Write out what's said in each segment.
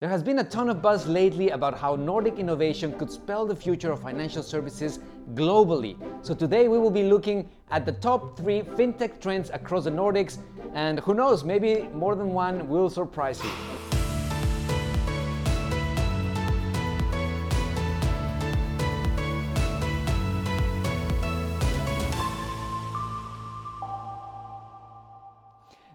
There has been a ton of buzz lately about how Nordic innovation could spell the future of financial services globally. So today we will be looking at the top three fintech trends across the Nordics, and who knows, maybe more than one will surprise you.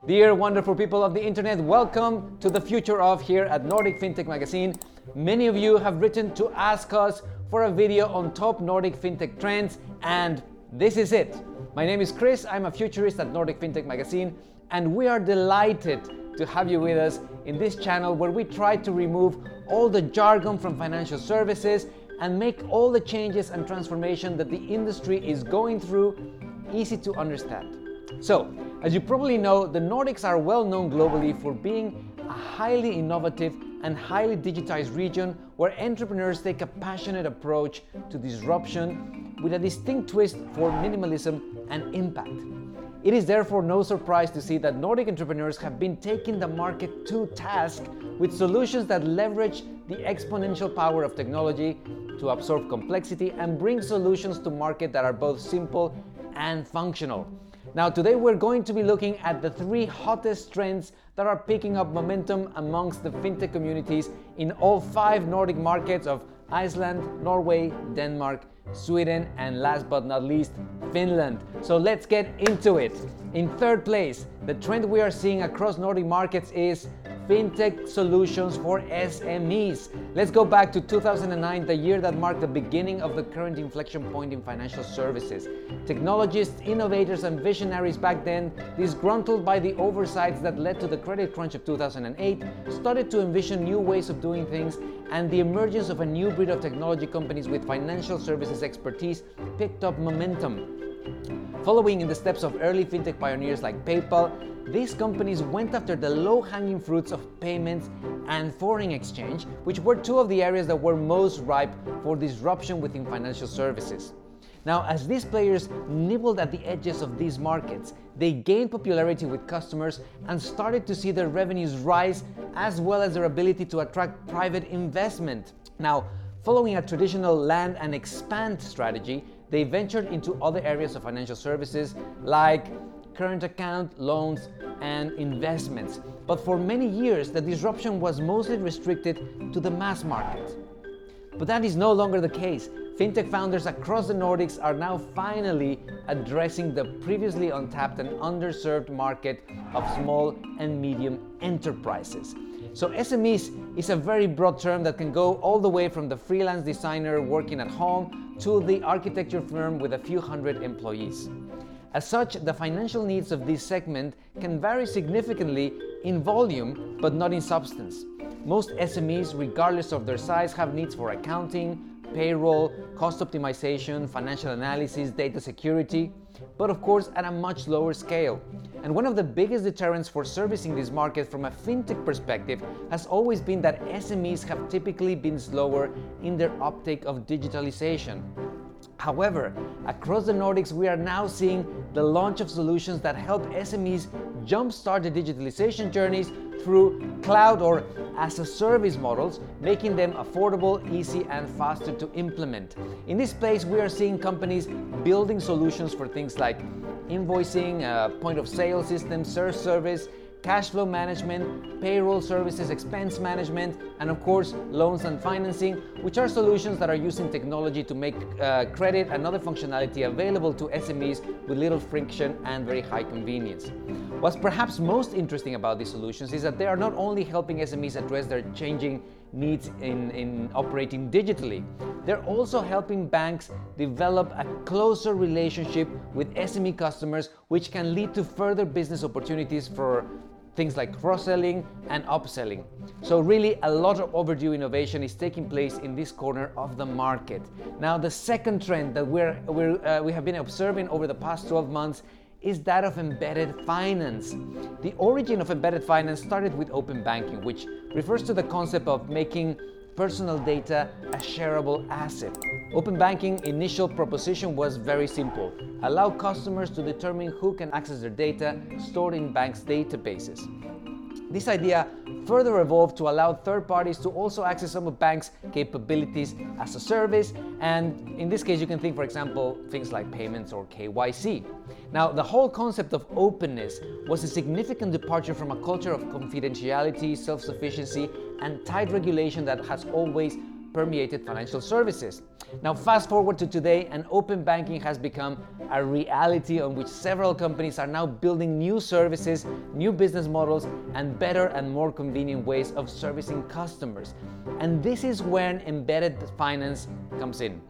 Dear wonderful people of the internet, welcome to the future of here at Nordic FinTech Magazine. Many of you have written to ask us for a video on top Nordic FinTech trends, and this is it. My name is Chris, I'm a futurist at Nordic FinTech Magazine, and we are delighted to have you with us in this channel where we try to remove all the jargon from financial services and make all the changes and transformation that the industry is going through easy to understand. So, as you probably know, the Nordics are well known globally for being a highly innovative and highly digitized region where entrepreneurs take a passionate approach to disruption with a distinct twist for minimalism and impact. It is therefore no surprise to see that Nordic entrepreneurs have been taking the market to task with solutions that leverage the exponential power of technology to absorb complexity and bring solutions to market that are both simple and functional. Now, today we're going to be looking at the three hottest trends that are picking up momentum amongst the fintech communities in all five Nordic markets of Iceland, Norway, Denmark, Sweden, and last but not least, Finland. So let's get into it. In third place, the trend we are seeing across Nordic markets is fintech solutions for SMEs. Let's go back to 2009, the year that marked the beginning of the current inflection point in financial services. Technologists, innovators, and visionaries back then, disgruntled by the oversights that led to the credit crunch of 2008, started to envision new ways of doing things, and the emergence of a new breed of technology companies with financial services expertise picked up momentum. Following in the steps of early fintech pioneers like PayPal, these companies went after the low hanging fruits of payments and foreign exchange, which were two of the areas that were most ripe for disruption within financial services. Now, as these players nibbled at the edges of these markets, they gained popularity with customers and started to see their revenues rise as well as their ability to attract private investment. Now, following a traditional land and expand strategy, they ventured into other areas of financial services like current account, loans, and investments. But for many years, the disruption was mostly restricted to the mass market. But that is no longer the case. Fintech founders across the Nordics are now finally addressing the previously untapped and underserved market of small and medium enterprises. So SMEs is a very broad term that can go all the way from the freelance designer working at home to the architecture firm with a few hundred employees. As such, the financial needs of this segment can vary significantly in volume but not in substance. Most SMEs, regardless of their size, have needs for accounting, payroll, cost optimization, financial analysis, data security, but of course at a much lower scale. And one of the biggest deterrents for servicing this market from a fintech perspective has always been that SMEs have typically been slower in their uptake of digitalization. However, across the Nordics, we are now seeing the launch of solutions that help SMEs jumpstart the digitalization journeys through cloud or as a service models, making them affordable, easy, and faster to implement. In this place, we are seeing companies building solutions for things like invoicing, uh, point of sale systems, search service, cash flow management, payroll services, expense management, and of course, loans and financing, which are solutions that are using technology to make uh, credit and other functionality available to SMEs with little friction and very high convenience. What's perhaps most interesting about these solutions is that they are not only helping SMEs address their changing needs in, in operating digitally, they're also helping banks develop a closer relationship with SME customers, which can lead to further business opportunities for things like cross-selling and upselling. So really a lot of overdue innovation is taking place in this corner of the market. Now the second trend that we're, we're uh, we have been observing over the past 12 months is that of embedded finance. The origin of embedded finance started with open banking, which refers to the concept of making personal data a shareable asset. Open banking initial proposition was very simple. Allow customers to determine who can access their data stored in banks' databases. This idea further evolved to allow third parties to also access some of banks' capabilities as a service. And in this case, you can think, for example, things like payments or KYC. Now, the whole concept of openness was a significant departure from a culture of confidentiality, self sufficiency, and tight regulation that has always permeated financial services. Now, fast forward to today, and open banking has become a reality on which several companies are now building new services, new business models, and better and more convenient ways of servicing customers. And this is when embedded finance comes in.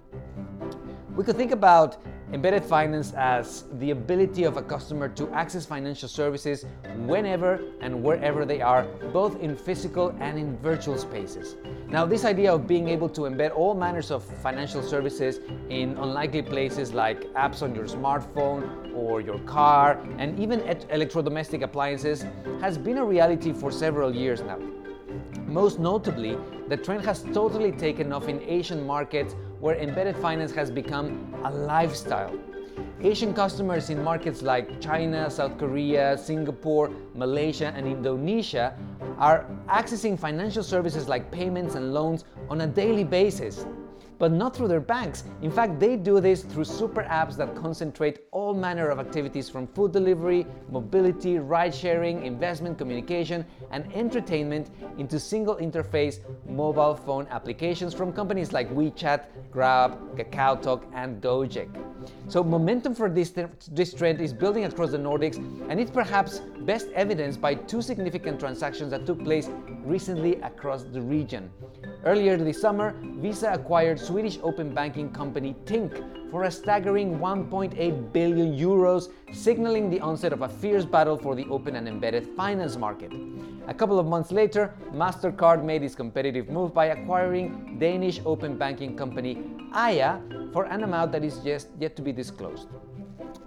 We could think about Embedded finance as the ability of a customer to access financial services whenever and wherever they are, both in physical and in virtual spaces. Now, this idea of being able to embed all manners of financial services in unlikely places like apps on your smartphone or your car, and even electrodomestic appliances, has been a reality for several years now. Most notably, the trend has totally taken off in Asian markets where embedded finance has become a lifestyle. Asian customers in markets like China, South Korea, Singapore, Malaysia, and Indonesia are accessing financial services like payments and loans on a daily basis but not through their banks. In fact, they do this through super apps that concentrate all manner of activities from food delivery, mobility, ride sharing, investment, communication, and entertainment into single interface mobile phone applications from companies like WeChat, Grab, KakaoTalk, and Gojek. So momentum for this, this trend is building across the Nordics, and it's perhaps best evidenced by two significant transactions that took place recently across the region. Earlier this summer, Visa acquired Swedish open banking company Tink for a staggering 1.8 billion euros, signaling the onset of a fierce battle for the open and embedded finance market. A couple of months later, MasterCard made its competitive move by acquiring Danish open banking company Aiia for an amount that is just yet to be disclosed.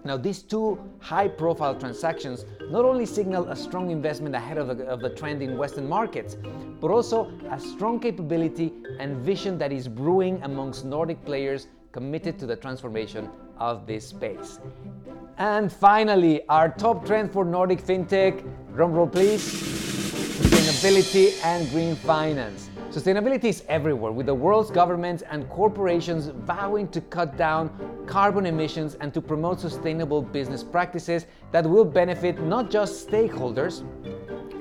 Now, these two high profile transactions not only signal a strong investment ahead of the, of the, trend in Western markets, but also a strong capability and vision that is brewing amongst Nordic players committed to the transformation of this space. And finally, our top trend for Nordic fintech, drumroll please, sustainability and green finance. Sustainability is everywhere, with the world's governments and corporations vowing to cut down carbon emissions and to promote sustainable business practices that will benefit not just stakeholders,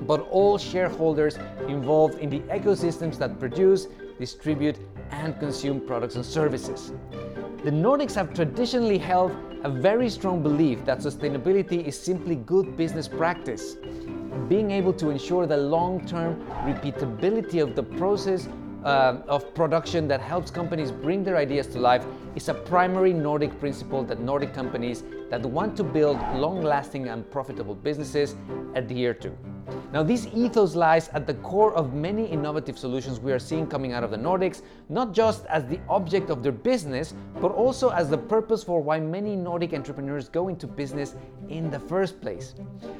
but all shareholders involved in the ecosystems that produce, distribute, and consume products and services. The Nordics have traditionally held a very strong belief that sustainability is simply good business practice being able to ensure the long term repeatability of the process uh, of production that helps companies bring their ideas to life is a primary Nordic principle that Nordic companies that want to build long lasting and profitable businesses adhere to. Now, this ethos lies at the core of many innovative solutions we are seeing coming out of the Nordics, not just as the object of their business, but also as the purpose for why many Nordic entrepreneurs go into business in the first place.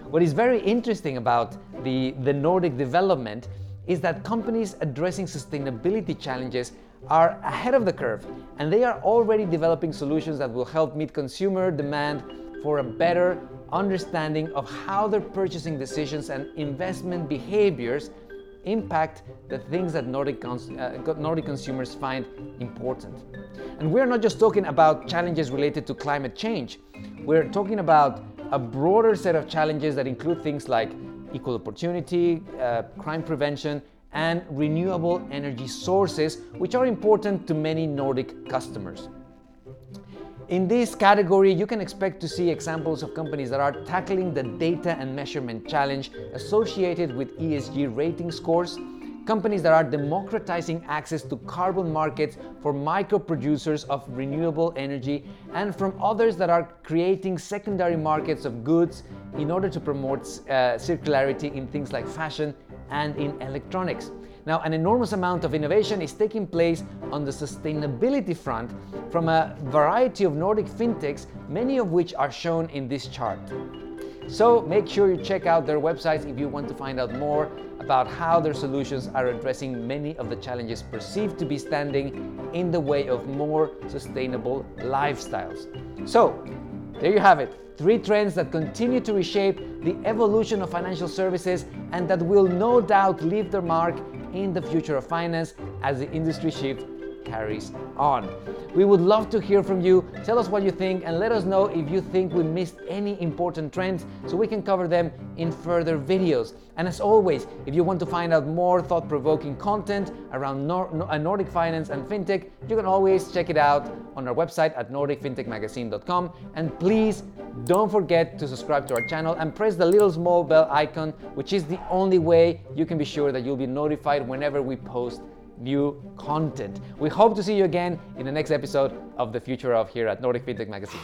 What is very interesting about the, the Nordic development is that companies addressing sustainability challenges are ahead of the curve and they are already developing solutions that will help meet consumer demand for a better understanding of how their purchasing decisions and investment behaviors impact the things that Nordic, cons- uh, Nordic consumers find important. And we're not just talking about challenges related to climate change, we're talking about a broader set of challenges that include things like equal opportunity, uh, crime prevention, and renewable energy sources, which are important to many Nordic customers. In this category, you can expect to see examples of companies that are tackling the data and measurement challenge associated with ESG rating scores, companies that are democratizing access to carbon markets for micro producers of renewable energy, and from others that are creating secondary markets of goods in order to promote uh, circularity in things like fashion and in electronics. Now, an enormous amount of innovation is taking place on the sustainability front from a variety of Nordic fintechs, many of which are shown in this chart. So make sure you check out their websites if you want to find out more about how their solutions are addressing many of the challenges perceived to be standing in the way of more sustainable lifestyles. So, there you have it. Three trends that continue to reshape the evolution of financial services and that will no doubt leave their mark in the future of finance as the industry shift carries on. We would love to hear from you. Tell us what you think and let us know if you think we missed any important trends so we can cover them in further videos. And as always, if you want to find out more thought provoking content around Nor- uh, Nordic finance and fintech, you can always check it out on our website at nordicfintechmagazine.com. And please don't forget to subscribe to our channel and press the little small bell icon, which is the only way you can be sure that you'll be notified whenever we post new content. We hope to see you again in the next episode of The Future of here at Nordic Fintech Magazine.